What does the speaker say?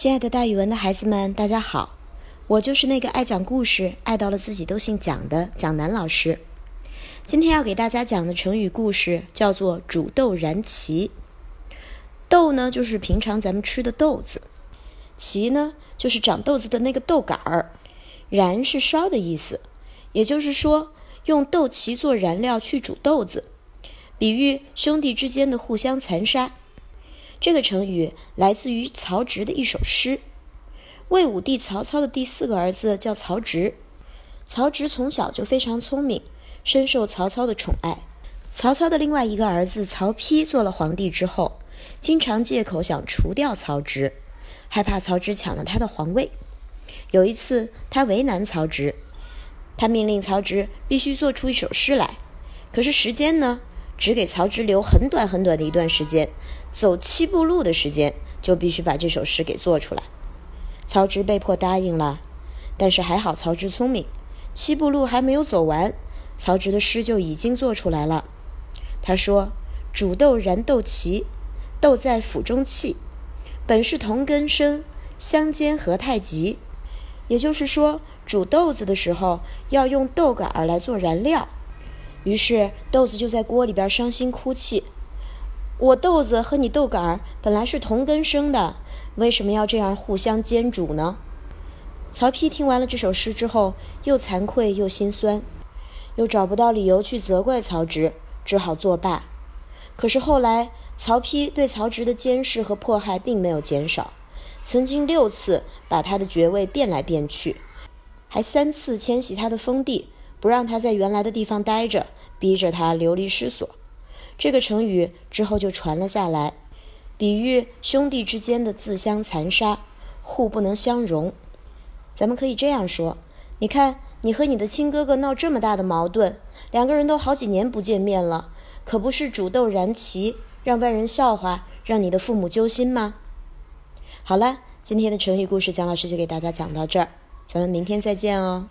亲爱的，大语文的孩子们，大家好！我就是那个爱讲故事、爱到了自己都姓蒋的蒋楠老师。今天要给大家讲的成语故事叫做“煮豆燃萁”。豆呢，就是平常咱们吃的豆子；萁呢，就是长豆子的那个豆杆儿；燃是烧的意思，也就是说，用豆萁做燃料去煮豆子，比喻兄弟之间的互相残杀。这个成语来自于曹植的一首诗。魏武帝曹操的第四个儿子叫曹植。曹植从小就非常聪明，深受曹操的宠爱。曹操的另外一个儿子曹丕做了皇帝之后，经常借口想除掉曹植，害怕曹植抢了他的皇位。有一次，他为难曹植，他命令曹植必须做出一首诗来。可是时间呢？只给曹植留很短很短的一段时间，走七步路的时间，就必须把这首诗给做出来。曹植被迫答应了，但是还好曹植聪明，七步路还没有走完，曹植的诗就已经做出来了。他说：“煮豆燃豆萁，豆在釜中泣。本是同根生，相煎何太急。”也就是说，煮豆子的时候要用豆杆儿来做燃料。于是豆子就在锅里边伤心哭泣。我豆子和你豆杆儿本来是同根生的，为什么要这样互相煎煮呢？曹丕听完了这首诗之后，又惭愧又心酸，又找不到理由去责怪曹植，只好作罢。可是后来，曹丕对曹植的监视和迫害并没有减少，曾经六次把他的爵位变来变去，还三次迁徙他的封地。不让他在原来的地方待着，逼着他流离失所。这个成语之后就传了下来，比喻兄弟之间的自相残杀，互不能相容。咱们可以这样说：你看，你和你的亲哥哥闹这么大的矛盾，两个人都好几年不见面了，可不是煮豆燃萁，让外人笑话，让你的父母揪心吗？好了，今天的成语故事，蒋老师就给大家讲到这儿，咱们明天再见哦。